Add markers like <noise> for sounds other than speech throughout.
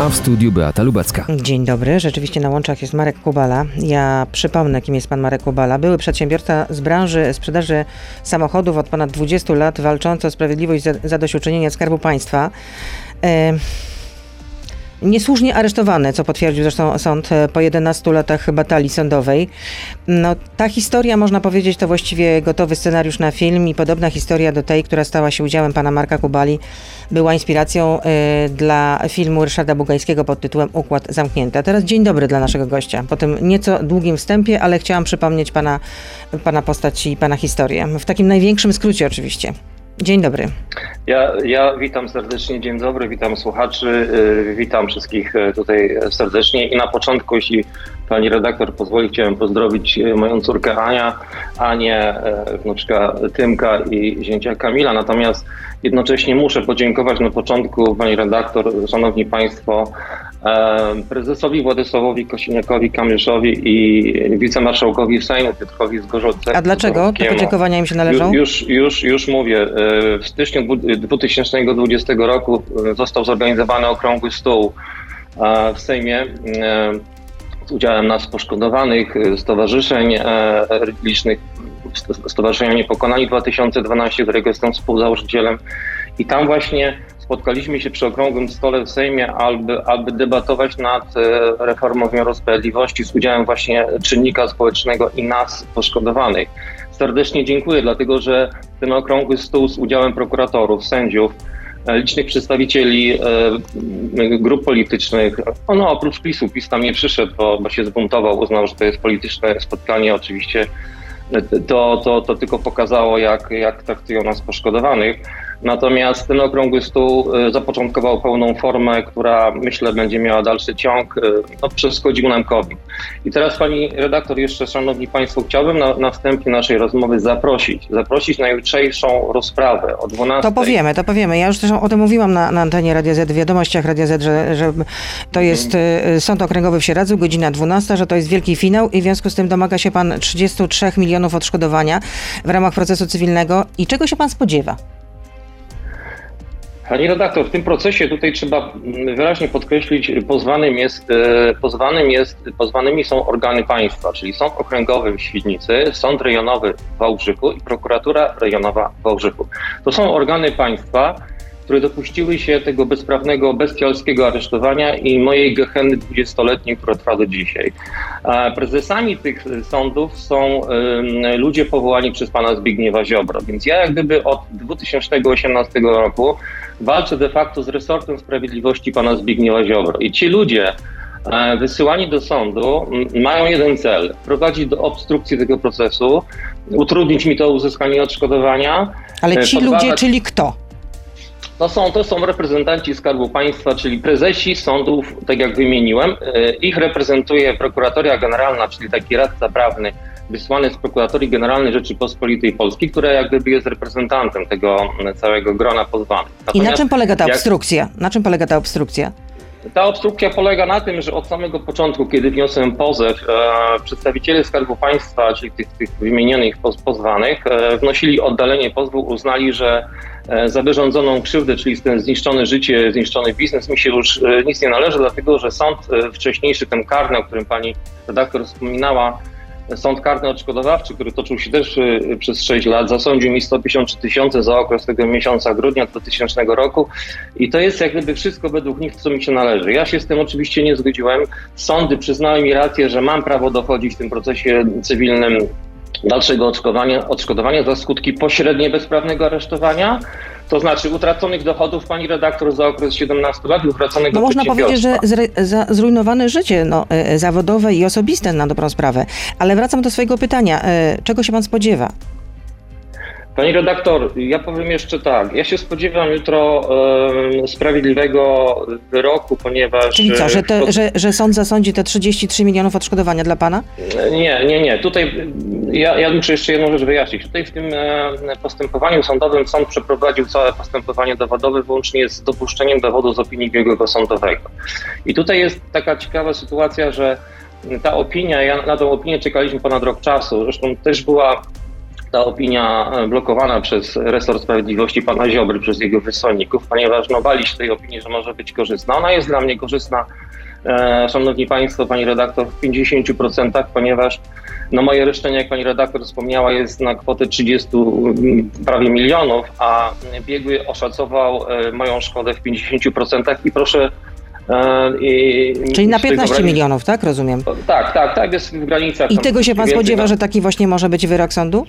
A w studiu Beata Lubecka. Dzień dobry, rzeczywiście na łączach jest Marek Kubala. Ja przypomnę, kim jest pan Marek Kubala. Były przedsiębiorca z branży sprzedaży samochodów od ponad 20 lat, walczący o sprawiedliwość za zadośćuczynienia Skarbu Państwa. E Niesłusznie aresztowany, co potwierdził zresztą sąd e, po 11 latach batalii sądowej. No, ta historia, można powiedzieć, to właściwie gotowy scenariusz na film i podobna historia do tej, która stała się udziałem pana Marka Kubali, była inspiracją y, dla filmu Ryszarda Bugańskiego pod tytułem Układ Zamknięty. A teraz dzień dobry dla naszego gościa. Po tym nieco długim wstępie, ale chciałam przypomnieć pana, pana postać i pana historię. W takim największym skrócie oczywiście. Dzień dobry. Ja, ja witam serdecznie, dzień dobry, witam słuchaczy, y, witam wszystkich y, tutaj serdecznie i na początku, jeśli pani redaktor pozwoli, chciałem pozdrowić y, moją córkę Ania, Anię, wnuczka Tymka i zięcia Kamila, natomiast jednocześnie muszę podziękować na początku pani redaktor, szanowni państwo, prezesowi Władysławowi Kosiniakowi Kamyszowi i wicemarszałkowi Sejmu Piotrowi Zgorzelce. A dlaczego te podziękowania im się należą? Już, już, już mówię. W styczniu 2020 roku został zorganizowany okrągły stół w Sejmie z udziałem nas poszkodowanych, stowarzyszeń licznych, Stowarzyszenia Niepokonani 2012, którego jestem współzałożycielem. I tam właśnie spotkaliśmy się przy okrągłym stole w Sejmie, aby, aby debatować nad e, reformą wymiaru sprawiedliwości z udziałem właśnie czynnika społecznego i nas poszkodowanych. Serdecznie dziękuję, dlatego że ten okrągły stół z udziałem prokuratorów, sędziów, e, licznych przedstawicieli e, grup politycznych. No, oprócz PiSu, PiS tam nie przyszedł, bo, bo się zbuntował, uznał, że to jest polityczne spotkanie. Oczywiście to, to, to tylko pokazało, jak, jak traktują nas poszkodowanych. Natomiast ten okrągły stół e, zapoczątkował pełną formę, która myślę będzie miała dalszy ciąg. E, no, przeszkodził nam COVID. I teraz pani redaktor, jeszcze szanowni państwo, chciałbym na, na wstępie naszej rozmowy zaprosić, zaprosić na jutrzejszą rozprawę o 12. To powiemy, to powiemy. Ja już zresztą o tym mówiłam na, na antenie Radia Z, w wiadomościach Radia Z, że, że to jest mhm. Sąd Okręgowy w Sieradzu, godzina 12, że to jest wielki finał i w związku z tym domaga się pan 33 milionów odszkodowania w ramach procesu cywilnego. I czego się pan spodziewa? Pani redaktor, w tym procesie tutaj trzeba wyraźnie podkreślić, pozwanym jest, e, pozwanym jest, pozwanymi są organy państwa, czyli Sąd Okręgowy w Świdnicy, Sąd Rejonowy w Wałbrzychu i Prokuratura Rejonowa w Wałbrzychu. To są organy państwa, które dopuściły się tego bezprawnego, bestialskiego aresztowania i mojej gehenny dwudziestoletniej, która trwa do dzisiaj. Prezesami tych sądów są ludzie powołani przez pana Zbigniewa Ziobro, więc ja jak gdyby od 2018 roku walczę de facto z resortem sprawiedliwości pana Zbigniewa Ziobro. I ci ludzie, e, wysyłani do sądu, mają jeden cel: prowadzić do obstrukcji tego procesu, utrudnić mi to uzyskanie odszkodowania. Ale e, ci podważać... ludzie, czyli kto? To są, to są reprezentanci Skarbu Państwa, czyli prezesi sądów, tak jak wymieniłem. E, ich reprezentuje Prokuratoria Generalna, czyli taki radca prawny wysłany z Prokuratorii Generalnej Rzeczypospolitej Polskiej, która jak gdyby jest reprezentantem tego całego grona pozwanych. I na czym polega ta obstrukcja? Jak... Na czym polega ta obstrukcja? Ta obstrukcja polega na tym, że od samego początku, kiedy wniosłem pozew, e, przedstawiciele Skarbu Państwa, czyli tych, tych wymienionych pozwanych, e, wnosili oddalenie pozwu, uznali, że za wyrządzoną krzywdę, czyli ten zniszczone życie, zniszczony biznes, mi się już e, nic nie należy, dlatego że sąd e, wcześniejszy, ten karny, o którym pani redaktor wspominała, Sąd karny odszkodowawczy, który toczył się też przez 6 lat, zasądził mi 153 tysiące za okres tego miesiąca grudnia 2000 roku i to jest jak gdyby wszystko według nich, co mi się należy. Ja się z tym oczywiście nie zgodziłem. Sądy przyznały mi rację, że mam prawo dochodzić w tym procesie cywilnym dalszego odszkodowania, odszkodowania za skutki pośrednie bezprawnego aresztowania, to znaczy utraconych dochodów, pani redaktor, za okres 17 lat i utraconych No można powiedzieć, że zrujnowane życie no, e, zawodowe i osobiste na dobrą sprawę. Ale wracam do swojego pytania. E, czego się pan spodziewa? Pani redaktor, ja powiem jeszcze tak. Ja się spodziewam jutro sprawiedliwego wyroku, ponieważ. Czyli co, że, te, że, że sąd zasądzi te 33 milionów odszkodowania dla pana? Nie, nie, nie. Tutaj ja, ja muszę jeszcze jedną rzecz wyjaśnić. Tutaj w tym e, postępowaniu sądowym sąd przeprowadził całe postępowanie dowodowe wyłącznie z dopuszczeniem dowodu z opinii biegłego sądowego. I tutaj jest taka ciekawa sytuacja, że ta opinia, ja na tą opinię czekaliśmy ponad rok czasu. Zresztą też była ta opinia e, blokowana przez resort sprawiedliwości pana Ziobry, przez jego wysłanników, ponieważ no, bali się tej opinii, że może być korzystna. Ona jest dla mnie korzystna, e, szanowni państwo, pani redaktor, w 50%, ponieważ no, moje roszczenie, jak pani redaktor wspomniała, jest na kwotę 30 mm, prawie milionów, a biegły oszacował e, moją szkodę w 50% i proszę e, i, Czyli na z tego 15 granic- milionów, tak? Rozumiem. Tak, tak, tak, jest w granicach. I tego się pan spodziewa, no. że taki właśnie może być wyrok sądu?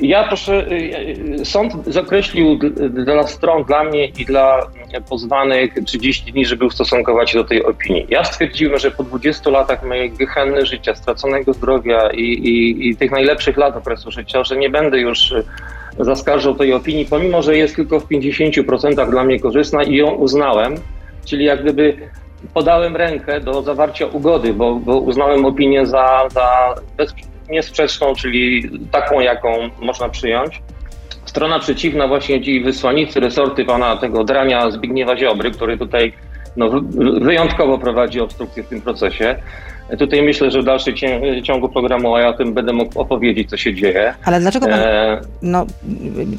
Ja proszę, y, y, sąd zakreślił dla stron, dla mnie i dla pozwanych 30 dni, żeby ustosunkować się do tej opinii. Ja stwierdziłem, że po 20 latach mojej gehenny życia, straconego zdrowia i, i, i tych najlepszych lat okresu życia, że nie będę już y, zaskarżał tej opinii, pomimo, że jest tylko w 50% dla mnie korzystna i ją uznałem, czyli jak gdyby podałem rękę do zawarcia ugody, bo, bo uznałem opinię za, za niesprzeczną, czyli taką, jaką można przyjąć. Strona przeciwna, właśnie ci wysłannicy, resorty pana tego drania Zbigniewa Ziobry, który tutaj no, wy- wyjątkowo prowadzi obstrukcję w tym procesie. Tutaj myślę, że w dalszym ciągu programu ja o tym będę mógł opowiedzieć, co się dzieje. Ale dlaczego pan... E, No,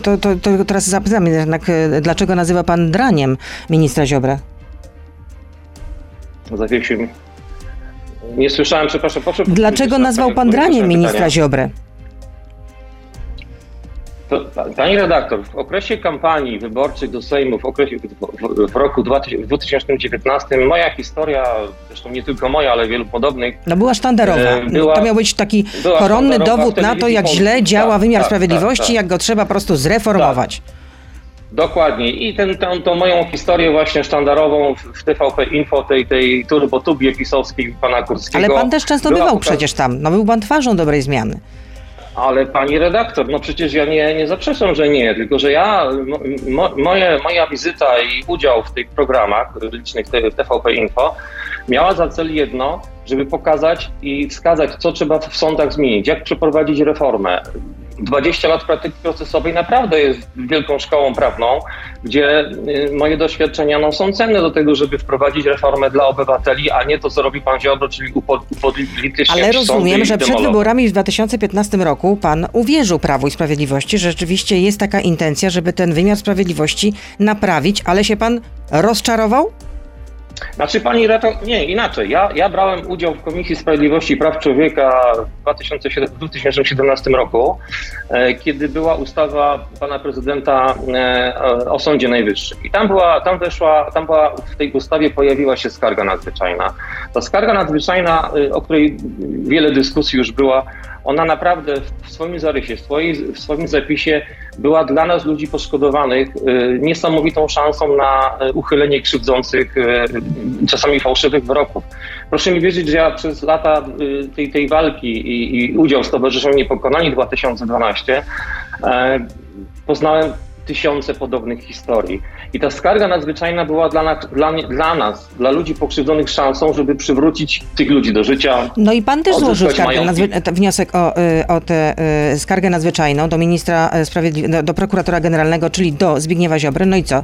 to, to, to teraz zapytam jednak, e, dlaczego nazywa pan draniem ministra Ziobra? zawiesił. Nie słyszałem, przepraszam. Proszę Dlaczego nazwał pan draniem ministra pytania. Ziobrę? Pani redaktor, w okresie kampanii wyborczej do Sejmu w, okresie, w, roku 2000 w 2019 moja historia, zresztą nie tylko moja, ale wielu podobnych, No była sztandarowa. E, była- to miał być taki koronny dowód na to, jak źle działa Tak, wymiar tak, sprawiedliwości, tak, tak. jak go trzeba po prostu zreformować. Dokładnie. I ten, tą, tą moją historię właśnie sztandarową w, TVP Info, tej, tej turbotubie pisowskiej pana Kurskiego. Ale pan też często bywał przecież tam. No był pan twarzą dobrej zmiany. Ale pani redaktor, no przecież ja nie, nie zaprzeczam, że nie, tylko że ja, mo, mo, moje, moja wizyta i udział w tych programach licznych w TVP Info miała za cel jedno, żeby pokazać i wskazać, co trzeba w sądach zmienić, jak przeprowadzić reformę. 20 lat praktyki procesowej naprawdę jest wielką szkołą prawną, gdzie y, moje doświadczenia no, są cenne do tego, żeby wprowadzić reformę dla obywateli, a nie to, co robi pan Ziobro, czyli upo- upolityczniać Ale rozumiem, że przed wyborami w 2015 roku pan uwierzył Prawu i Sprawiedliwości, że rzeczywiście jest taka intencja, żeby ten wymiar sprawiedliwości naprawić, ale się pan rozczarował? Znaczy pani Reto, nie, inaczej. Ja, ja brałem udział w Komisji Sprawiedliwości i Praw Człowieka w 2007, w 2017 roku, e, kiedy była ustawa pana prezydenta e, o Sądzie Najwyższym. I tam była, tam weszła, tam była, w tej ustawie pojawiła się skarga nadzwyczajna. Ta skarga nadzwyczajna, e, o której wiele dyskusji już była, ona naprawdę w swoim zarysie, w, swojej, w swoim zapisie była dla nas, ludzi poszkodowanych, y, niesamowitą szansą na y, uchylenie krzywdzących, y, czasami fałszywych wyroków. Proszę mi wierzyć, że ja przez lata tej, tej walki i, i udział w Stowarzyszeniu Niepokonani 2012 e, poznałem tysiące podobnych historii. I ta skarga nadzwyczajna była dla, nas- dla, dla nas, dla ludzi pokrzywdzonych szansą, żeby przywrócić tych ludzi do życia, No i pan też złożył wniosek o, y, o tę y, skargę nadzwyczajną do ministra y, sprawiedli- do, do prokuratora generalnego, czyli do Zbigniewa Ziobry. No i co?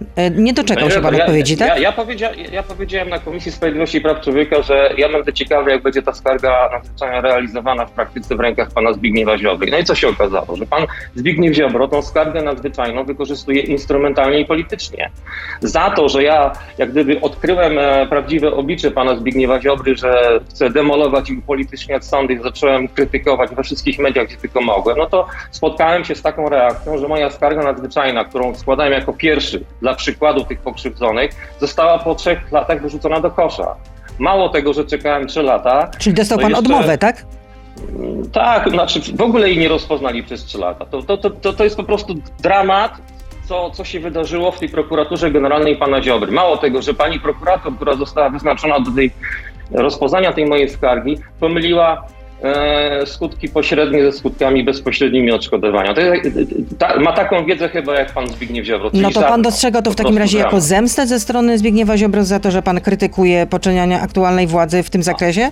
Y, Nie doczekał się pan ja, odpowiedzi, ja, tak? Ja, powiedzia, ja powiedziałem na Komisji Sprawiedliwości i Praw Człowieka, że ja będę ciekawy, jak będzie ta skarga nadzwyczajna realizowana w praktyce w rękach pana Zbigniewa Ziobry. No i co się okazało? Że pan Zbigniew Ziobro tą skargę nadzwyczajną wykorzystuje instrumentalnie i politycznie. Za to, że ja jak gdyby odkryłem e, prawdziwe oblicze pana Zbigniewa Ziobry, że chce demolować i upolityczniać sądy i zacząłem krytykować we wszystkich mediach, gdzie tylko mogłem, no to spotkałem się z taką reakcją, że moja skarga nadzwyczajna, którą składałem jako pierwszy dla przykładu tych pokrzywdzonych, została po trzech latach wyrzucona do kosza. Mało tego, że czekałem trzy lata. Czyli dostał pan jeszcze- odmowę, tak? Tak, znaczy w ogóle jej nie rozpoznali przez trzy lata. To, to, to, to, jest po prostu dramat, co, co się wydarzyło w tej prokuraturze generalnej pana Ziobry. Mało tego, że pani prokurator, która została wyznaczona do tej rozpoznania tej mojej skargi, pomyliła skutki pośrednie ze skutkami bezpośrednimi odszkodowania. To jest, ta, ma taką wiedzę chyba jak pan Zbigniew Ziobro. No to pan dostrzega to w takim razie jako zemstę ze strony Zbigniewa Ziobro za to, że pan krytykuje poczyniania aktualnej władzy w tym zakresie?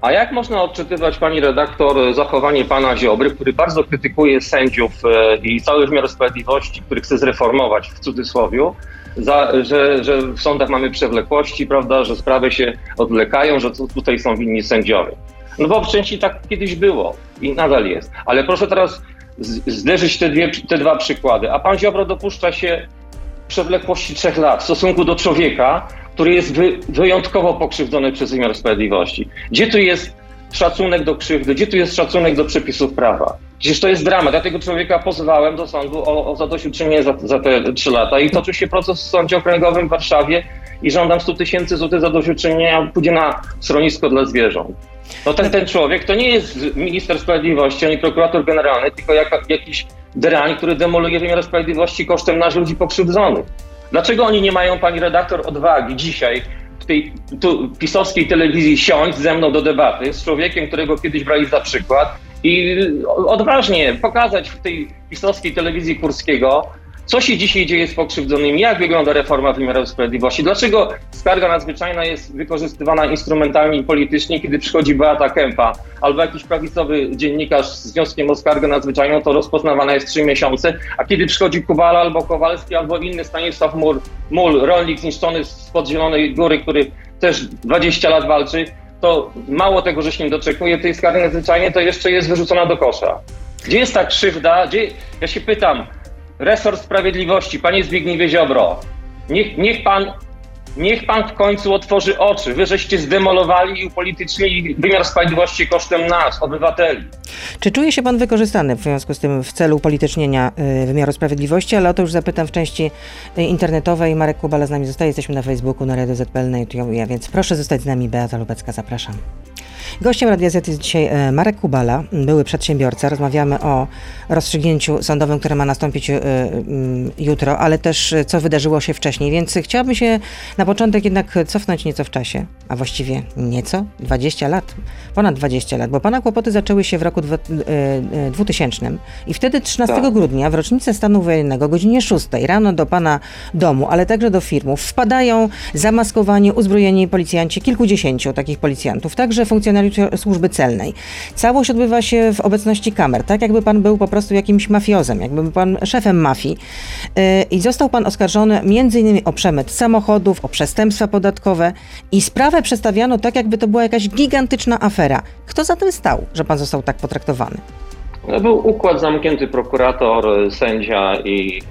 A jak można odczytywać, pani redaktor, zachowanie pana Ziobry, który bardzo krytykuje sędziów e, i cały wymiar sprawiedliwości, który chce zreformować w cudzysłowie, za, że, że w sądach mamy przewlekłości, prawda, że sprawy się odwlekają, że tu- tutaj są winni sędziowie. No bo w części tak kiedyś było i nadal jest. Ale proszę teraz zderzyć te, dwie, te dwa przykłady. A pan Ziobro dopuszcza się przewlekłości trzech lat w stosunku do człowieka, który jest wy, wyjątkowo pokrzywdzony przez wymiar sprawiedliwości. Gdzie tu jest szacunek do krzywdy, gdzie tu jest szacunek do przepisów prawa? Przecież to jest dramat. Ja tego człowieka pozwałem do sądu o, o zadośćuczynienie za, za te trzy lata i toczy się proces w Sądzie Okręgowym w Warszawie i żądam 100 tysięcy złotych zadośćuczynienia, pójdzie na schronisko dla zwierząt. No ten, ten człowiek to nie jest minister sprawiedliwości ani prokurator generalny, tylko jak, jakiś drań, który demoluje wymiar sprawiedliwości kosztem nas ludzi pokrzywdzonych. Dlaczego oni nie mają, pani redaktor, odwagi dzisiaj w tej tu, pisowskiej telewizji siąść ze mną do debaty z człowiekiem, którego kiedyś brali za przykład i odważnie pokazać w tej pisowskiej telewizji Kurskiego, co się dzisiaj dzieje z pokrzywdzonymi? Jak wygląda reforma wymiaru sprawiedliwości? Dlaczego skarga nadzwyczajna jest wykorzystywana instrumentalnie i politycznie, kiedy przychodzi Beata Kępa albo jakiś prawicowy dziennikarz z wnioskiem o skargę nadzwyczajną, to rozpoznawana jest trzy miesiące, a kiedy przychodzi Kubala albo Kowalski albo inny Stanisław Mul, Mul rolnik zniszczony spod Zielonej Góry, który też 20 lat walczy, to mało tego, że się nie doczekuje tej skargi nadzwyczajnej, to jeszcze jest wyrzucona do kosza. Gdzie jest ta krzywda? Gdzie... Ja się pytam, resort sprawiedliwości, panie Zbigniewie Ziobro, niech, niech pan Niech pan w końcu otworzy oczy. Wy żeście zdemolowali i upolitycznili wymiar sprawiedliwości kosztem nas, obywateli. Czy czuje się pan wykorzystany w związku z tym w celu upolitycznienia y, wymiaru sprawiedliwości? Ale o to już zapytam w części y, internetowej. Marek Kubala z nami zostaje. Jesteśmy na Facebooku, na Radio ZPL, na YouTube, więc proszę zostać z nami. Beata Lubecka, zapraszam. Gościem Radia Z jest dzisiaj e, Marek Kubala, były przedsiębiorca. Rozmawiamy o rozstrzygnięciu sądowym, które ma nastąpić e, jutro, ale też e, co wydarzyło się wcześniej. Więc chciałabym się na początek jednak cofnąć nieco w czasie, a właściwie nieco, 20 lat, ponad 20 lat, bo pana kłopoty zaczęły się w roku 2000 i wtedy 13 tak. grudnia w rocznicę stanu wojennego godzinie 6 rano do pana domu, ale także do firmów wpadają zamaskowani, uzbrojeni policjanci, kilkudziesięciu takich policjantów, także funkcjonariusze służby celnej. Całość odbywa się w obecności kamer, tak jakby pan był po prostu jakimś mafiozem, jakby był pan szefem mafii. Y, I został pan oskarżony m.in. o przemyt samochodów, o przestępstwa podatkowe i sprawę przedstawiano tak, jakby to była jakaś gigantyczna afera. Kto za tym stał, że pan został tak potraktowany? Był układ zamknięty prokurator, sędzia i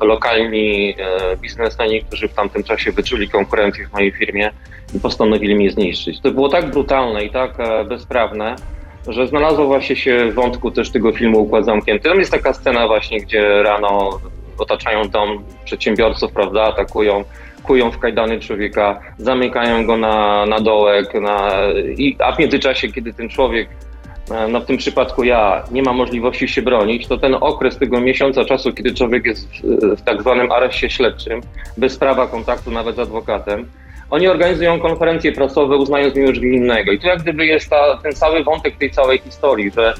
e, lokalni e, biznesmeni, którzy w tamtym czasie wyczuli konkurencję w mojej firmie i postanowili mnie zniszczyć. To było tak brutalne i tak e, bezprawne, że znalazło właśnie się w wątku też tego filmu Układ Zamknięty. Tam jest taka scena właśnie, gdzie rano otaczają dom przedsiębiorców, prawda, atakują, kują w kajdany człowieka, zamykają go na, na dołek, na, i, a w międzyczasie, kiedy ten człowiek E, no w tym przypadku ja nie mam możliwości się bronić, to ten okres tego miesiąca czasu, kiedy człowiek jest w, tak zwanym areszcie śledczym, bez prawa kontaktu nawet z adwokatem, oni organizują konferencje prasowe, uznając mnie już winnego. I tu jak gdyby jest ta, ten cały wątek tej całej historii, że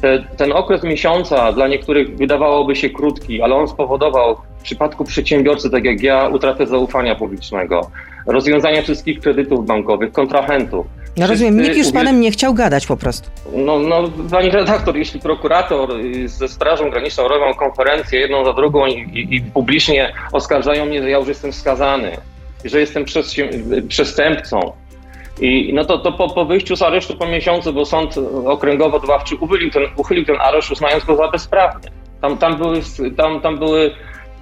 te, ten okres miesiąca dla niektórych wydawałoby się krótki, ale on spowodował w przypadku przedsiębiorcy, tak jak ja, utratę zaufania publicznego, rozwiązanie wszystkich kredytów bankowych, kontrahentów no rozumiem, nikt już z panem nie chciał gadać po prostu. No, no pani redaktor, jeśli prokurator ze Strażą Graniczną robią konferencję jedną za drugą i, i, i publicznie oskarżają mnie, że ja już jestem skazany, że jestem przestępcą, i no to, to po, po, wyjściu z aresztu po miesiącu, bo sąd okręgowo-odławczy uchylił ten, uchylił ten areszt, uznając go za bezprawny. Tam, tam, były, tam, tam, były,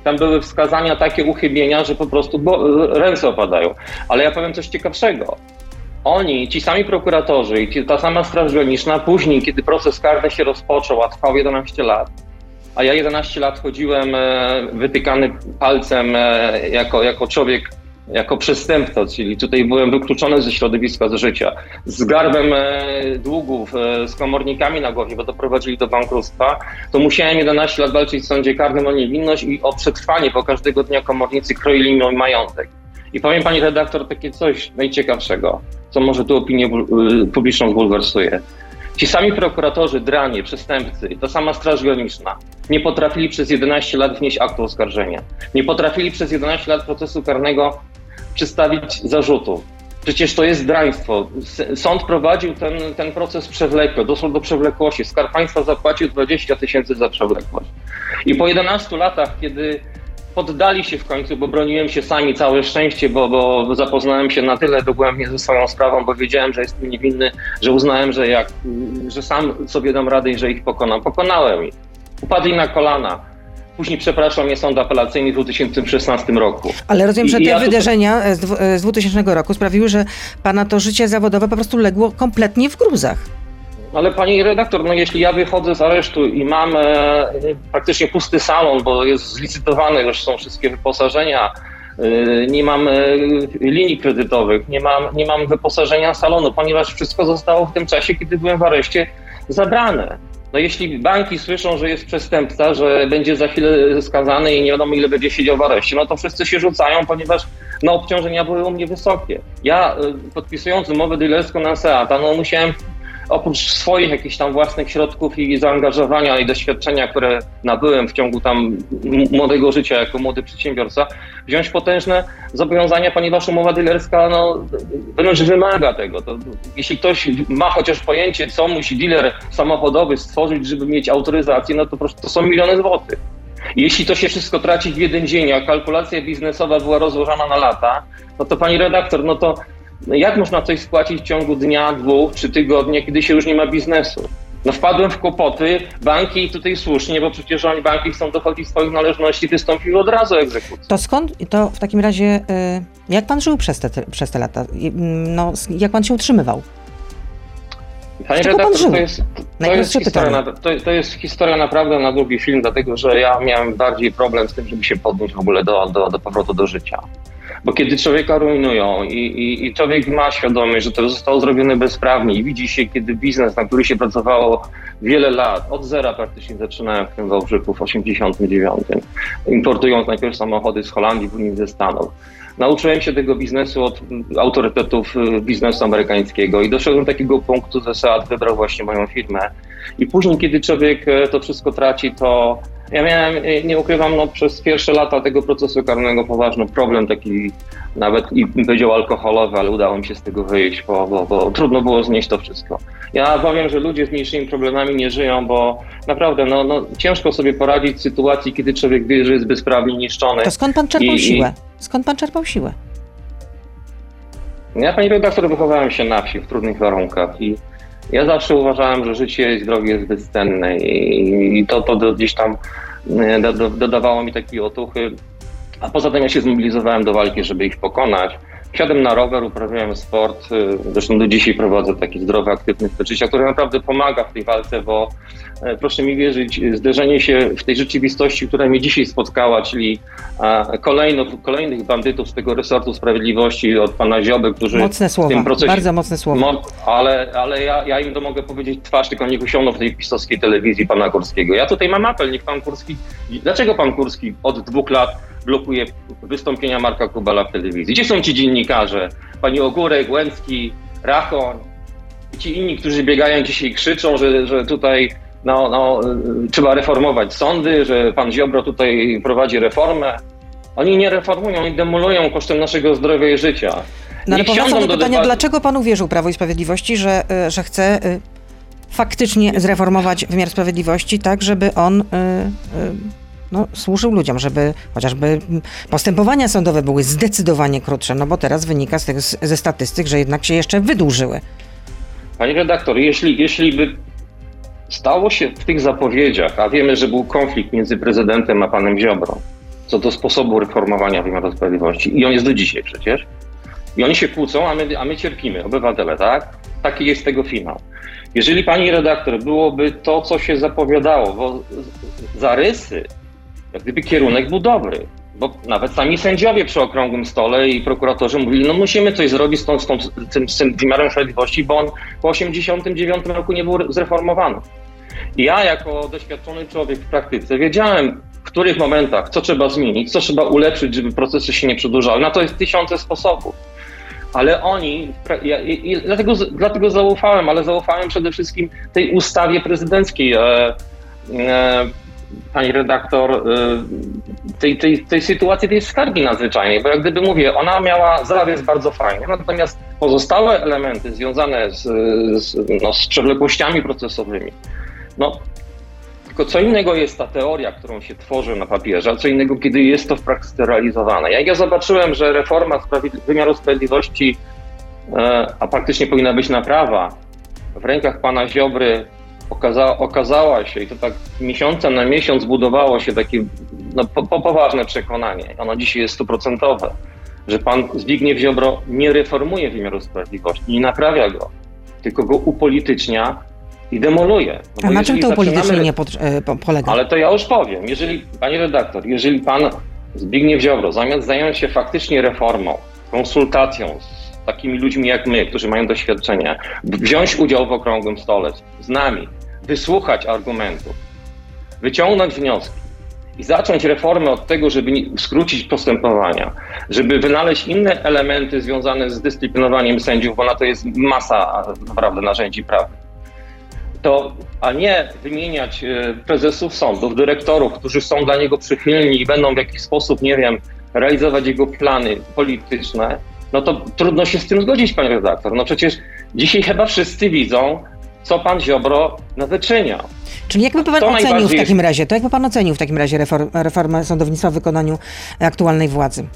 tam były wskazania takie uchybienia, że po prostu bo, ręce opadają. Ale ja powiem coś ciekawszego oni, ci sami prokuratorzy i ta sama Straż Graniczna, później, kiedy proces karny się rozpoczął, a trwał 11 lat, a ja 11 lat chodziłem e, wytykany palcem e, jako, jako człowiek, jako przestępca, czyli tutaj byłem wykluczony ze środowiska, z życia, z garbem e, długów, z komornikami na głowie, bo doprowadzili do bankructwa, to musiałem 11 lat walczyć w sądzie karnym o niewinność i o przetrwanie, bo każdego dnia komornicy kroili mi majątek. I powiem pani redaktor takie coś najciekawszego, co może tu opinię y, publiczną zbulwersuje. Ci sami prokuratorzy, dranie, przestępcy, ta sama Straż Graniczna nie potrafili przez 11 lat wnieść aktu oskarżenia. Nie potrafili przez 11 lat procesu karnego przedstawić zarzutów. Przecież to jest draństwo. Sąd prowadził ten, ten proces przewlekle, doszło do przewlekłości. Skarb Państwa zapłacił 20 tysięcy za przewlekłość. I po 11 latach, kiedy poddali się w końcu, bo broniłem się sami, całe szczęście, bo, bo zapoznałem się na tyle dogłębnie ze swoją sprawą, bo wiedziałem, że jestem niewinny, że uznałem, że jak, że sam sobie dam radę i że ich pokonam. Pokonałem ich. Upadli na kolana. Później przepraszam mnie sąd apelacyjny w 2016 roku. Ale rozumiem, I- że te ja wydarzenia e, z, dwu- e, z 2000 roku sprawiły, że pana to życie zawodowe po prostu legło kompletnie w gruzach. Ale pani redaktor, no jeśli ja wychodzę z aresztu i mam e, praktycznie pusty salon, bo jest zlicytowany, już są wszystkie wyposażenia, e, nie mam e, linii kredytowych, nie mam, nie mam wyposażenia salonu, ponieważ wszystko zostało w tym czasie, kiedy byłem w areszcie, zabrane. No jeśli banki słyszą, że jest przestępca, że będzie za chwilę skazany i nie wiadomo ile będzie siedział w areszcie, no to wszyscy się rzucają, ponieważ no, obciążenia były u mnie wysokie. Ja e, podpisując umowę dealerską na Seata, no musiałem oprócz swoich jakichś tam własnych środków i zaangażowania i doświadczenia, które nabyłem w ciągu tam młodego życia jako młody przedsiębiorca, wziąć potężne zobowiązania, ponieważ umowa dealerska no, wręcz wymaga tego. To, jeśli ktoś ma chociaż pojęcie, co musi dealer samochodowy stworzyć, żeby mieć autoryzację, no to, po prostu to są miliony złotych. Jeśli to się wszystko traci w jeden dzień, a kalkulacja biznesowa była rozłożona na lata, no to pani redaktor, no to jak można coś spłacić w ciągu dnia, dwóch, czy tygodnia, kiedy się już nie ma biznesu? No wpadłem w kłopoty, banki tutaj słusznie, bo przecież oni banki chcą dochodzić swoich należności, wystąpiły od razu egzekucję. To skąd, to w takim razie, e, jak pan żył przez te, przez te lata? Mm, No, jak pan się utrzymywał? Panie redaktor, to jest, to, jest historia, to, to jest historia naprawdę na długi film, dlatego że ja miałem bardziej problem z tym, żeby się podnieść w ogóle do, do, do powrotu do życia. Bo kiedy człowieka rujnują i, i, i człowiek ma świadomość, że to zostało zrobione bezprawnie i widzi się, kiedy biznes, na który się pracowało wiele lat, od zera praktycznie zaczynałem w tym Wałbrzychu w 89, importując najpierw samochody z Holandii, później ze Stanów. Nauczyłem się tego biznesu od autorytetów y, biznesu amerykańskiego i doszedłem do takiego punktu, że Seat wybrał właśnie moją firmę. I później, kiedy człowiek e, to wszystko traci, to ja miałem, e, nie ukrywam, no, przez pierwsze lata tego procesu karnego poważny problem, taki nawet i powiedział alkoholowy, ale udało mi się z tego wyjść, bo, bo, bo trudno było znieść to wszystko. Ja powiem, że ludzie z mniejszymi problemami nie żyją, bo naprawdę no, no, ciężko sobie poradzić w sytuacji, kiedy człowiek wie, że jest bezprawnie niszczony. To skąd pan czerpał I- i- siłę? Skąd pan czerpał siłę? Ja, pani redaktor, wychowałem się na wsi w trudnych warunkach i ja zawsze uważałem, że życie i zdrowie jest bezcenne i, to, to gdzieś tam e, do, do, dodawało mi takiej otuchy. A poza tym ja się zmobilizowałem do walki, żeby ich pokonać. Wsiadłem na rower, uprawiałem sport. y, Zresztą do dzisiaj prowadzę taki zdrowy, aktywny styl życia, który naprawdę pomaga w tej walce, bo e, proszę mi wierzyć, zderzenie się w tej rzeczywistości, która mnie dzisiaj spotkała, czyli kolejno, kolejnych bandytów z tego resortu sprawiedliwości od pana Zioby, którzy Mocne w słowa, tym procesie... bardzo mocne słowa. Mo, ale ale ja, ja im to mogę powiedzieć twarz, tylko niech usiądą w tej pisowskiej telewizji pana Kurskiego. Ja tutaj mam apel, niech pan Kurski... Dlaczego pan Kurski od dwóch lat blokuje wystąpienia Marka Kubala w telewizji? Gdzie są ci dziennikarze? Pani Ogórek, Łęcki, Rachoń, ci inni, którzy biegają dzisiaj i krzyczą, że, że tutaj no, no, y, trzeba reformować sądy, że pan Ziobro tutaj prowadzi reformę. Oni nie reformują, oni demolują kosztem naszego zdrowia i życia. No ale powracam do pytania, dlaczego pan uwierzył Prawo i Sprawiedliwości, że, y, że chce y, faktycznie zreformować wymiar sprawiedliwości tak, żeby on no, służył ludziom, żeby chociażby postępowania sądowe były zdecydowanie krótsze, no bo teraz wynika z tych, ze statystyk, że jednak się jeszcze wydłużyły. Pani redaktor, jeśli, jeśli by stało się w tych zapowiedziach, a wiemy, że był konflikt między prezydentem a panem Ziobrą co do sposobu reformowania wymiaru sprawiedliwości i on jest do dzisiaj przecież, i oni się kłócą, a my, a my cierpimy, obywatele, tak? Taki jest tego finał. Jeżeli pani redaktor byłoby to, co się zapowiadało, bo zarysy, jak gdyby kierunek był dobry, bo nawet sami sędziowie przy okrągłym stole i prokuratorzy mówili, no musimy coś zrobić z, tą, z, tą, z, tym, z tym wymiarem sprawiedliwości, bo on po 89 roku nie był zreformowany. I ja jako doświadczony człowiek w praktyce wiedziałem, w których momentach, co trzeba zmienić, co trzeba ulepszyć, żeby procesy się nie przedłużały. Na to jest tysiące sposobów. Ale oni, ja, i, dlatego, dlatego zaufałem, ale zaufałem przede wszystkim tej ustawie prezydenckiej. E, e, pani redaktor, e, tej, tej, tej sytuacji, tej skargi nadzwyczajnej, bo jak gdyby mówię, ona miała zarys bardzo fajny, natomiast pozostałe elementy związane z, z, no, z przewlekłościami procesowymi, no Tylko co innego jest ta teoria, którą się tworzy na papierze, a co innego, kiedy jest to w praktyce realizowane. Jak ja zobaczyłem, że reforma wymiaru sprawiedliwości, e, a praktycznie powinna być naprawa, w rękach pana Ziobry okaza okazała się, i to tak miesiąca na miesiąc budowało się takie no, po, po poważne przekonanie, ono dzisiaj jest stuprocentowe, że pan Zbigniew Ziobro nie reformuje wymiaru sprawiedliwości, nie naprawia go, tylko go upolitycznia i demoluje. No A na czym to upolitycznienie e, polega? Ale to ja już powiem. Jeżeli, panie redaktor, jeżeli pan Zbigniew Ziobro zamiast zająć się faktycznie reformą, konsultacją takimi ludźmi jak my, którzy mają doświadczenie, wziąć udział w okrągłym stole z nami, wysłuchać argumentów, wyciągnąć wnioski, i zacząć reformę od tego, żeby skrócić postępowania, żeby wynaleźć inne elementy związane z dyscyplinowaniem sędziów, bo na to jest masa naprawdę narzędzi prawnych, to, a nie wymieniać e, prezesów sądów, dyrektorów, którzy są dla niego przychylni i będą w jakiś sposób, nie wiem, realizować jego plany polityczne, no to trudno się z tym zgodzić, panie redaktor. No przecież dzisiaj chyba wszyscy widzą, co pan Ziobro wyczyniał. Czyli jakby pan to ocenił w takim razie, to jakby pan ocenił w takim razie reform, reformę sądownictwa w wykonaniu aktualnej władzy?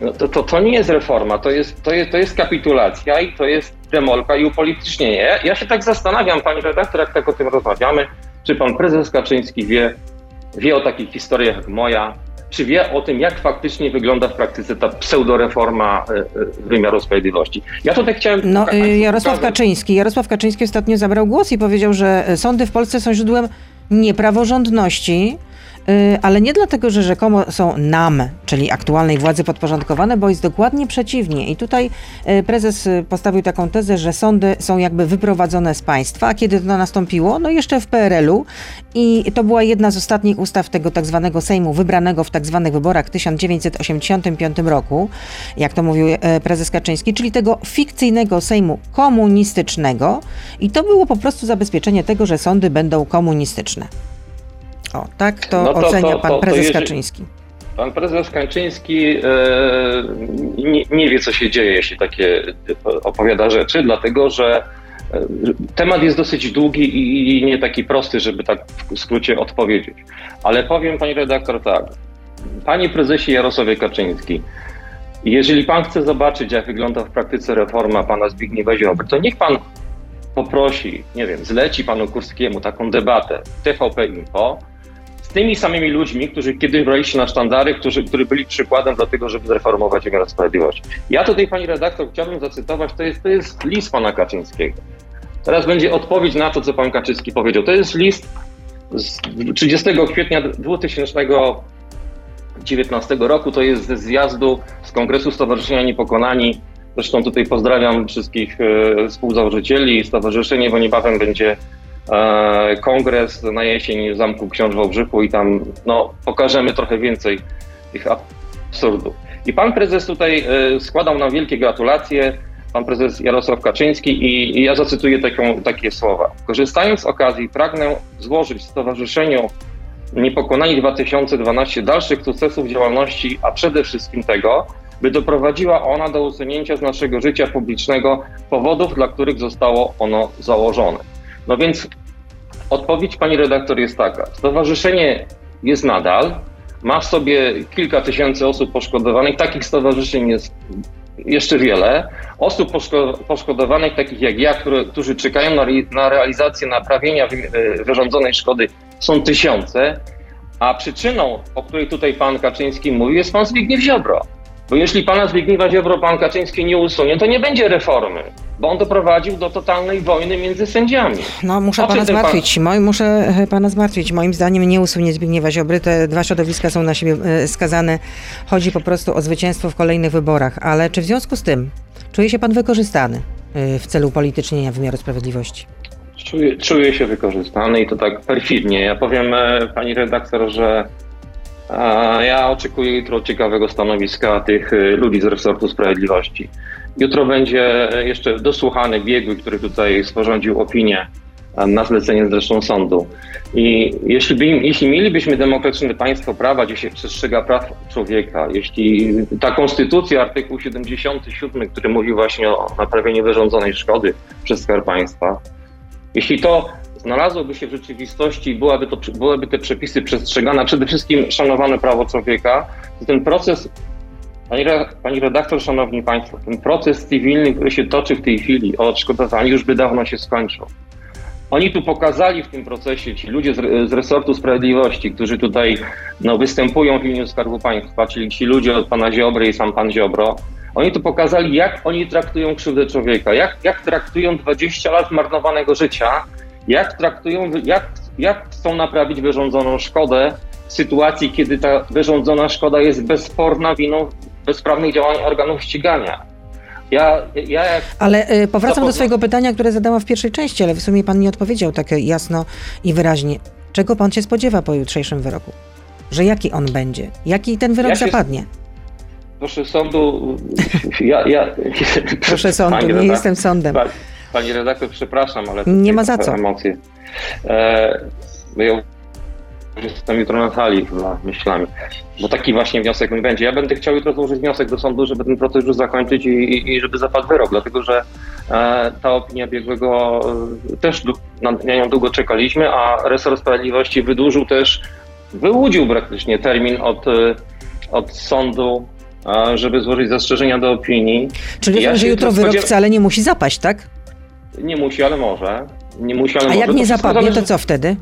No to, to, to nie jest reforma, to jest, to, jest, to jest kapitulacja i to jest demolka i upolitycznienie. Ja, ja się tak zastanawiam, pani redaktor, jak tak o tym rozmawiamy, czy pan prezes Kaczyński wie, wie o takich historiach jak moja, czy wie o tym, jak faktycznie wygląda w praktyce ta pseudoreforma e, e, wymiaru sprawiedliwości. Ja tutaj chciałem... No, y, Jarosław Kaczyński, Jarosław Kaczyński ostatnio zabrał głos i powiedział, że sądy w Polsce są źródłem niepraworządności, ale nie dlatego, że rzekomo są nam, czyli aktualnej władzy podporządkowane, bo jest dokładnie przeciwnie. I tutaj y, prezes y, postawił taką tezę, że sądy są jakby wyprowadzone z państwa. A kiedy to nastąpiło? No jeszcze w PRL-u i to była jedna z ostatnich ustaw tego tak zwanego Sejmu wybranego w tak zwanych wyborach w 1985 roku, jak to mówił prezes Kaczyński, czyli tego fikcyjnego Sejmu komunistycznego i to było po prostu zabezpieczenie tego, że sądy będą komunistyczne. O, tak to, no to ocenia to, pan to, prezes jeżeli, Kaczyński. Pan prezes Kaczyński e, nie, nie, wie, co się dzieje, jeśli takie opowiada rzeczy, dlatego że e, temat jest dosyć długi i, nie taki prosty, żeby tak w skrócie odpowiedzieć. Ale powiem pani redaktor tak. Panie prezesie Jarosławie Kaczyński, jeżeli pan chce zobaczyć, jak wygląda w praktyce reforma pana Zbigniewa Ziobry, to niech pan poprosi, nie wiem, zleci panu Kurskiemu taką debatę w TVP Info, tymi samymi ludźmi, którzy kiedyś brali się na sztandary, którzy, którzy byli przykładem do tego, żeby zreformować wymiar sprawiedliwości. Ja tutaj, pani redaktor, chciałbym zacytować, to jest, to jest list pana Kaczyńskiego. Teraz będzie odpowiedź na to, co pan Kaczyński powiedział. To jest list z 30 kwietnia 2019 roku, to jest ze zjazdu z Kongresu Stowarzyszenia Niepokonani. Zresztą tutaj pozdrawiam wszystkich e, współzałożycieli i stowarzyszenie, bo niebawem będzie kongres na jesień w Zamku Książ Wałbrzychu i tam no, pokażemy trochę więcej tych absurdów. I pan prezes tutaj e, składał nam wielkie gratulacje, pan prezes Jarosław Kaczyński i, i ja zacytuję taką, takie słowa. Korzystając z okazji pragnę złożyć Stowarzyszeniu Niepokonani 2012 dalszych sukcesów działalności, a przede wszystkim tego, by doprowadziła ona do usunięcia z naszego życia publicznego powodów, dla których zostało ono założone. No więc odpowiedź pani redaktor jest taka. Stowarzyszenie jest nadal, ma w sobie kilka tysięcy osób poszkodowanych. Takich stowarzyszeń jest jeszcze wiele. Osób poszkodowanych, takich jak ja, które, którzy czekają na, na realizację naprawienia e, wyrządzonej szkody, są tysiące. A przyczyną, o której tutaj pan Kaczyński mówi, jest pan Zbigniew Ziobro. Bo jeśli pana Zbigniewa Ziobro pan Kaczyński nie usunie, to nie będzie reformy, bo on doprowadził do totalnej wojny między sędziami. No muszę pana zmartwić, pan... Moi, muszę e, pana zmartwić. Moim zdaniem nie usunie Zbigniewa Ziobry. Te dwa środowiska są na siebie e, skazane. Chodzi po prostu o zwycięstwo w kolejnych wyborach. Ale czy w związku z tym czuje się pan wykorzystany e, w celu politycznienia wymiaru sprawiedliwości? Czuję, czuję się wykorzystany i to tak perfidnie. Ja powiem pani redaktor, że ja oczekuję jutro ciekawego stanowiska tych ludzi z resortu sprawiedliwości. Jutro będzie jeszcze dosłuchany biegły, który tutaj sporządził opinię na zlecenie zresztą sądu. I jeśli, by, jeśli mielibyśmy demokratyczne państwo prawa, gdzie się przestrzega praw człowieka, jeśli ta konstytucja, artykuł 77, który mówi właśnie o naprawieniu wyrządzonej szkody przez Skarb Państwa, jeśli to znalazłoby się w rzeczywistości, byłaby, to, byłyby te przepisy przestrzegane, przede wszystkim szanowane prawo człowieka, to ten proces, pani, redaktor, szanowni państwo, ten proces cywilny, który się toczy w tej chwili o odszkodowanie już by dawno się skończył. Oni tu pokazali w tym procesie, ci ludzie z, z resortu sprawiedliwości, którzy tutaj no, występują w imieniu Skarbu Państwa, czyli ci ludzie od pana Ziobry i sam pan Ziobro, oni tu pokazali, jak oni traktują krzywdę człowieka, jak, jak traktują 20 lat marnowanego życia, jak traktują, jak, jak chcą naprawić wyrządzoną szkodę w sytuacji, kiedy ta wyrządzona szkoda jest bezsporna winą bezprawnych działań organów ścigania. Ja, ja ale y, powracam do swojego pytania, które zadałam w pierwszej części, ale w sumie pan nie odpowiedział tak jasno i wyraźnie. Czego pan się spodziewa po jutrzejszym wyroku? Że jaki on będzie? Jaki ten wyrok ja się, zapadnie? Proszę sądu, ja... ja <laughs> Proszę sądu, nie jestem sądem. Pani redaktor, przepraszam, ale... Nie ma za co. Emocje. E, ja jestem jutro na sali chyba myślami, bo taki właśnie wniosek mi będzie. Ja będę chciał jutro złożyć wniosek do sądu, żeby ten proces już zakończyć i, i, żeby zapadł wyrok, dlatego że e, ta opinia biegłego e, też na, na nią długo czekaliśmy, a resort sprawiedliwości wydłużył też, wyłudził praktycznie termin od, e, od sądu żeby złożyć zastrzeżenia do opinii. Czyli ja że jutro wyrok wcale nie musi zapaść, tak? Nie musi, ale może. Nie musi, ale A może. jak nie zapadnie, to co wtedy?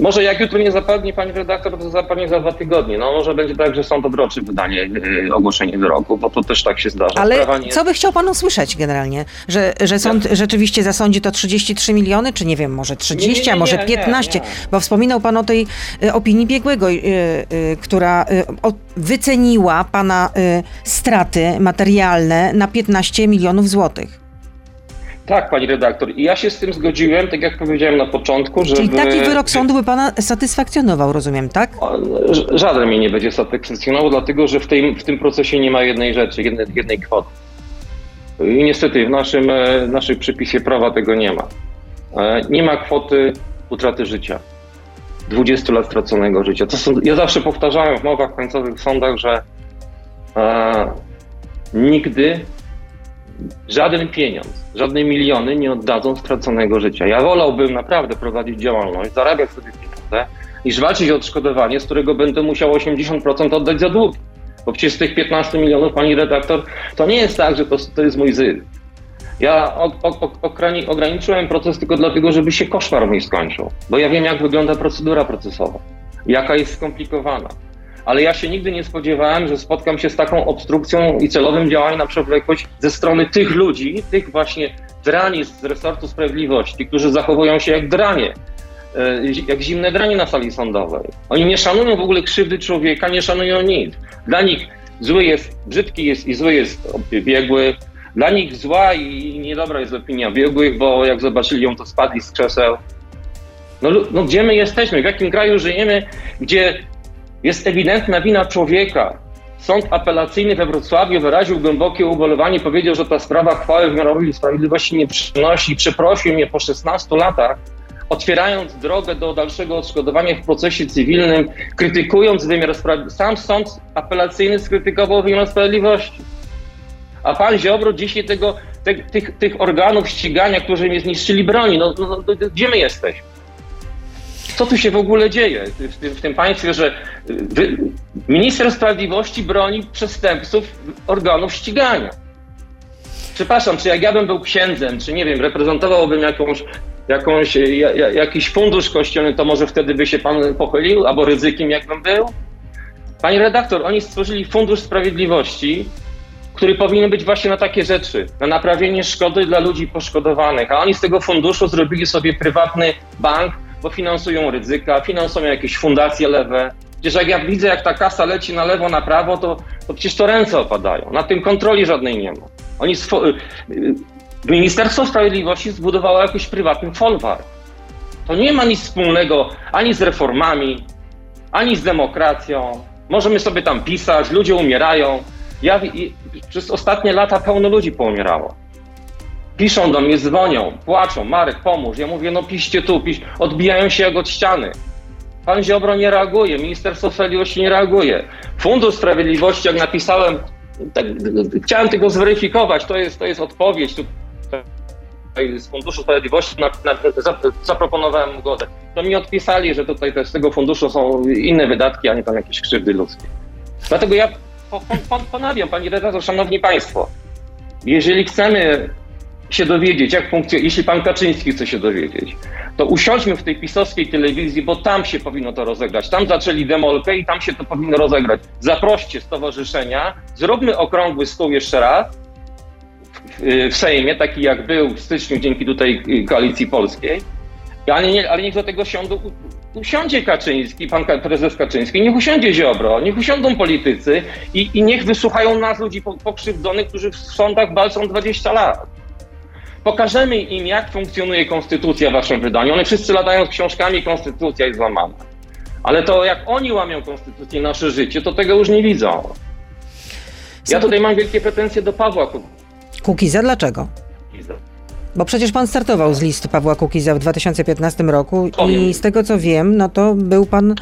Może jak jutro nie zapadnie pani redaktor, to zapadnie za dwa tygodnie. No może będzie tak, że sąd odroczy wydanie, yy, ogłoszenie wyroku, bo to też tak się zdarza. Ale nie... co by chciał pan usłyszeć generalnie? Że, że sąd ja. rzeczywiście zasądzi to 33 miliony, czy nie wiem, może 30, nie, nie, a może 15? Bo wspominał pan o tej y, opinii biegłego, y, y, która wyceniła pana straty materialne na 15 milionów złotych. Tak, pani redaktor. I ja się z tym zgodziłem, tak jak powiedziałem na początku, że. Czyli taki wyrok sądu by pana satysfakcjonował, rozumiem, tak? Żaden mnie nie będzie satysfakcjonował, dlatego że w, tej, w tym procesie nie ma jednej rzeczy, jednej, jednej kwoty. I niestety w naszym, e, naszym przepisie prawa tego nie ma. E, nie ma kwoty utraty życia. 20 lat straconego życia. To są, ja zawsze powtarzałem w mowach końcowych w sądach, że e, nigdy żaden pieniądz, żadne miliony nie oddadzą straconego życia. Ja wolałbym naprawdę prowadzić działalność, zarabiać sobie pieniądze, niż walczyć o odszkodowanie, z którego będę musiał 80% oddać za dług. Bo przecież z tych 15 milionów, pani redaktor, to nie jest tak, że to, to jest mój zysk. Ja ograniczyłem proces tylko dlatego, żeby się koszmar mój skończył, bo ja wiem, jak wygląda procedura procesowa, jaka jest skomplikowana ale ja się nigdy nie spodziewałem, że spotkam się z taką obstrukcją i celowym działaniem na przewlekłość ze strony tych ludzi, tych właśnie drani z resortu sprawiedliwości, którzy zachowują się jak dranie, e, jak zimne dranie na sali sądowej. Oni nie szanują w ogóle krzywdy człowieka, nie szanują nic. Dla nich zły jest, brzydki jest i zły jest biegły, dla nich zła i niedobra jest opinia biegłych, bo jak zobaczyli ją, to spadli z krzeseł. No, no gdzie my jesteśmy? W jakim kraju żyjemy, gdzie jest ewidentna wina człowieka. Sąd apelacyjny we Wrocławiu wyraził głębokie ubolewanie, powiedział, że ta sprawa chwały wymiarowej sprawiedliwości nie przynosi przeprosił mnie po 16 latach, otwierając drogę do dalszego odszkodowania w procesie cywilnym, krytykując wymiar sprawiedliwości. Sam sąd apelacyjny skrytykował wymiar sprawiedliwości. A pan Ziobro dzisiaj tego, te, tych, tych organów ścigania, którzy mnie zniszczyli, broni. No, no, no, gdzie my jesteśmy? Co tu się w ogóle dzieje w tym, w tym państwie, że wy, minister sprawiedliwości broni przestępców organów ścigania. Przepraszam, czy jak ja bym był księdzem, czy nie wiem, reprezentowałbym jakąś, jakąś, ja, jakiś fundusz kościelny, to może wtedy by się pan pochylił, albo ryzykiem jakbym był? Panie redaktor, oni stworzyli Fundusz Sprawiedliwości, który powinien być właśnie na takie rzeczy, na naprawienie szkody dla ludzi poszkodowanych, a oni z tego funduszu zrobili sobie prywatny bank, bo finansują ryzyka, finansują jakieś fundacje lewe. Przecież jak ja widzę, jak ta kasa leci na lewo, na prawo, to, to przecież to ręce opadają. Na tym kontroli żadnej nie ma. Oni y, Ministerstwo Sprawiedliwości zbudowało jakiś prywatny folwark. To nie ma nic wspólnego ani z reformami, ani z demokracją. Możemy sobie tam pisać, ludzie umierają. Ja, przez ostatnie lata pełno ludzi poumierało. Piszą do mnie, dzwonią, płaczą, Marek, pomóż. Ja mówię, no piszcie tu, pisz. odbijają się jak od ściany. Pan Ziobro nie reaguje, Ministerstwo Sprawiedliwości nie reaguje. Fundusz Sprawiedliwości, jak napisałem, tak, chciałem tego zweryfikować, to jest, to jest odpowiedź. Tu, z Funduszu Sprawiedliwości na, na, za, zaproponowałem ugodę. To mi odpisali, że tutaj też z tego funduszu są inne wydatki, a nie tam jakieś krzywdy ludzkie. Dlatego ja po, po, ponawiam, pani redaktor, szanowni państwo, jeżeli chcemy się dowiedzieć, jak funkcjonuje, jeśli pan Kaczyński chce się dowiedzieć, to usiądźmy w tej pisowskiej telewizji, bo tam się powinno to rozegrać. Tam zaczęli demolkę i tam się to powinno rozegrać. Zaproście stowarzyszenia, zróbmy okrągły stół jeszcze raz w, Sejmie, taki jak był w styczniu dzięki tutaj Koalicji Polskiej, ale, nie, ale niech do tego siądą, usiądzie Kaczyński, pan prezes Kaczyński, niech usiądzie Ziobro, niech usiądą politycy i, i niech wysłuchają nas, ludzi pokrzywdzonych, którzy w sądach walczą 20 lat. Pokażemy im, jak funkcjonuje konstytucja w waszym wydaniu. One wszyscy latają z książkami, konstytucja jest złamana. Ale to jak oni łamią konstytucję, nasze życie, to tego już nie widzą. Ja tutaj mam wielkie pretensje do Pawła Kukiza. Dlaczego? Bo przecież pan startował z listy Pawła Kukiza w 2015 roku i z tego co wiem, no to był pan...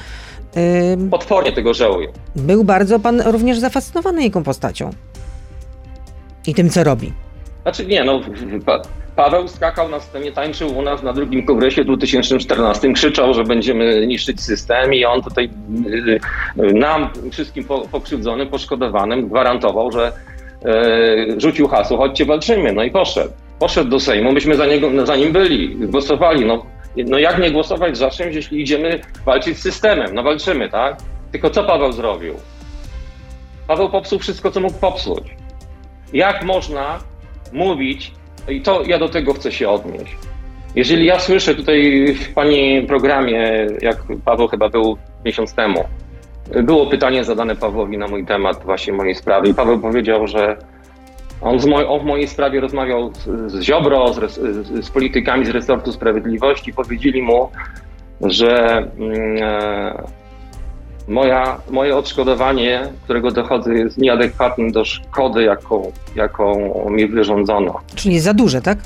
Yy, Potwornie tego żałuję. Był bardzo pan również zafascynowany jego postacią. I tym, co robi. Znaczy nie, no Paweł skakał na scenie, tańczył u nas na drugim kongresie w 2014, krzyczał, że będziemy niszczyć system i on tutaj y, y, nam, wszystkim pokrzywdzonym, poszkodowanym gwarantował, że e, rzucił hasło, chodźcie walczymy, no i poszedł. Poszedł do Sejmu, myśmy za, niego, za nim byli, głosowali, no, no jak nie głosować za czymś, jeśli idziemy walczyć z systemem, no walczymy, tak? Tylko co Paweł zrobił? Paweł popsuł wszystko, co mógł popsuć. Jak można mówić, i to ja do tego chcę się odnieść. Jeżeli ja słyszę tutaj w Pani programie, jak Paweł chyba był miesiąc temu, było pytanie zadane Pawłowi na mój temat, właśnie mojej sprawy, i Paweł powiedział, że on, z moj, on w mojej sprawie rozmawiał z, z Ziobro, z, z, z, politykami z resortu sprawiedliwości, powiedzieli mu, że. E, moja, moje odszkodowanie, którego dochodzę, jest nieadekwatne do szkody, jaką, jaką mi wyrządzono. Czyli za duże, tak?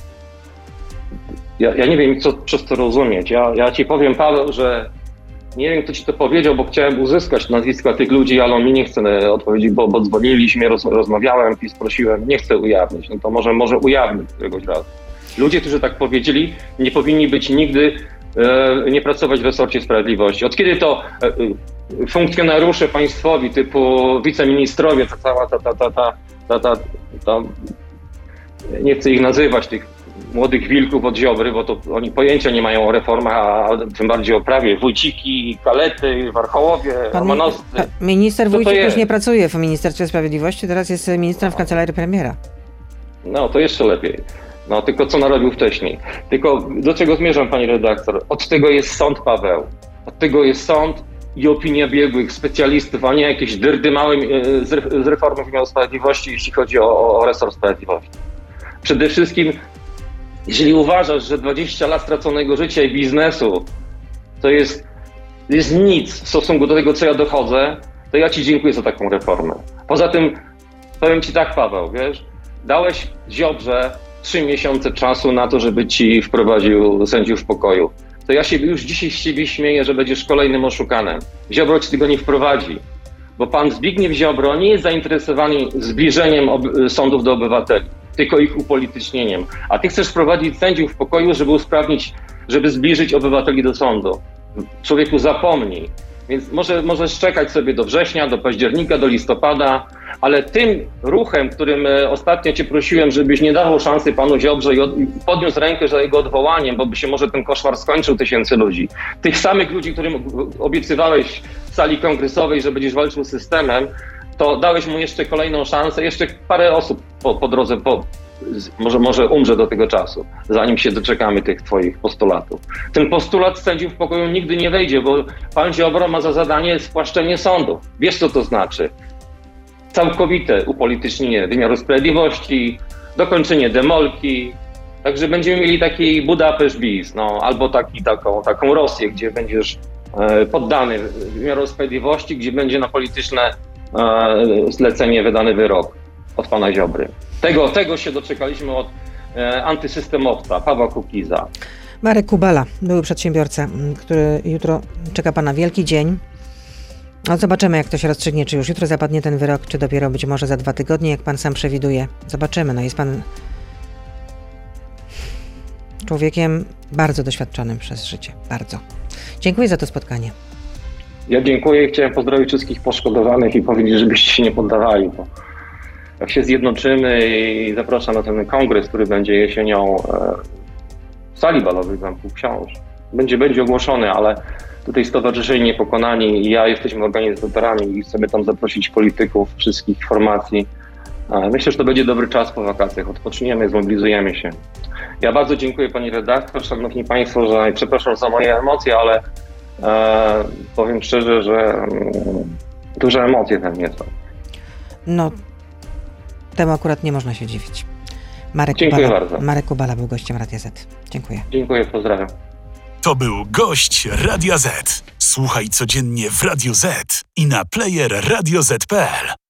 Ja, ja nie wiem, co przez to rozumieć. Ja, ja ci powiem, Paweł, że nie wiem, kto ci to powiedział, bo chciałem uzyskać nazwiska tych ludzi, ale on mi nie chce odpowiedzieć, bo, bo dzwoniliśmy, roz, rozmawiałem i sprosiłem, nie chcę ujawnić. No to może, może ujawnić któregoś razu. Ludzie, którzy tak powiedzieli, nie powinni być nigdy nie pracować w resorcie sprawiedliwości. Od kiedy to e, funkcjonariusze państwowi typu wiceministrowie, ta cała ta, ta, ta, ta, ta, ta, ta nie chcę ich nazywać, tych młodych wilków od Ziobry, bo to oni pojęcia nie mają o reformach, a tym bardziej o prawie. Wójciki, kalety, warchołowie, Pan Minister Wójcik już nie pracuje w Ministerstwie Sprawiedliwości, teraz jest ministrem w kancelarii premiera. No, to jeszcze lepiej. No, tylko co narobił wcześniej. Tylko do czego zmierzam, pani redaktor? Od tego jest sąd, Paweł. Od tego jest sąd i opinia biegłych, specjalistów, a nie jakieś dyrdy małe e, z reformy wymiaru sprawiedliwości, jeśli chodzi o, o resort sprawiedliwości. Przede wszystkim, jeżeli uważasz, że 20 lat straconego życia i biznesu to jest, jest nic w stosunku do tego, co ja dochodzę, to ja ci dziękuję za taką reformę. Poza tym, powiem ci tak, Paweł, wiesz, dałeś Ziobrze trzy miesiące czasu na to, żeby ci wprowadził sędziów w pokoju. To ja się już dzisiaj z ciebie śmieję, że będziesz kolejnym oszukanem. Ziobro ci tego nie wprowadzi, bo pan Zbigniew Ziobro nie jest zainteresowany zbliżeniem sądów do obywateli, tylko ich upolitycznieniem. A ty chcesz wprowadzić sędziów w pokoju, żeby usprawnić, żeby zbliżyć obywateli do sądu. Człowieku zapomnij. Więc może, możesz czekać sobie do września, do października, do listopada, ale tym ruchem, którym e, ostatnio cię prosiłem, żebyś nie dawał szansy panu Ziobrze i, od, i podniósł rękę za jego odwołaniem, bo by się może ten koszmar skończył tysięcy ludzi. Tych samych ludzi, którym obiecywałeś w sali kongresowej, że będziesz walczył z systemem, to dałeś mu jeszcze kolejną szansę, jeszcze parę osób po, po drodze po, może, może umrze do tego czasu, zanim się doczekamy tych twoich postulatów. Ten postulat sędziów w pokoju nigdy nie wejdzie, bo pan Ziobro ma za zadanie spłaszczenie sądu. Wiesz, co to znaczy? całkowite upolitycznienie wymiaru sprawiedliwości, dokończenie demolki. Także będziemy mieli taki Budapeszt bis, no, albo taki, taką, taką Rosję, gdzie będziesz e, poddany wymiaru sprawiedliwości, gdzie będzie na polityczne e, zlecenie wydany wyrok od pana Ziobry. Tego, tego się doczekaliśmy od e, antysystemowca Pawła Kukiza. Marek Kubala, były przedsiębiorca, który jutro czeka pana wielki dzień. No zobaczymy, jak to się rozstrzygnie, czy już jutro zapadnie ten wyrok, czy dopiero być może za dwa tygodnie, jak pan sam przewiduje. Zobaczymy, no jest pan... człowiekiem bardzo doświadczonym przez życie. Bardzo. Dziękuję za to spotkanie. Ja dziękuję i chciałem pozdrowić wszystkich poszkodowanych i powiedzieć, żebyście się nie poddawali, bo jak się zjednoczymy i zapraszam na ten kongres, który będzie jesienią e, w sali balowej w Zamku Książ. Będzie, będzie ogłoszony, ale tutaj Stowarzyszenie Niepokonani i ja jesteśmy organizatorami i chcemy tam zaprosić polityków wszystkich formacji. E, Myślę, że to będzie dobry czas po wakacjach. Odpoczniemy, zmobilizujemy się. Ja bardzo dziękuję Pani redaktor, Szanowni Państwo, że przepraszam za moje emocje, ale e, powiem szczerze, że mm, duże emocje we mnie są. No, temu akurat nie można się dziwić. Marek Dziękuję Kubala, bardzo. Marek Kubala był gościem Radia Z. Dziękuję. Dziękuję, pozdrawiam. To był gość Radia Z. Słuchaj codziennie w Radio Z i na player radioz.pl.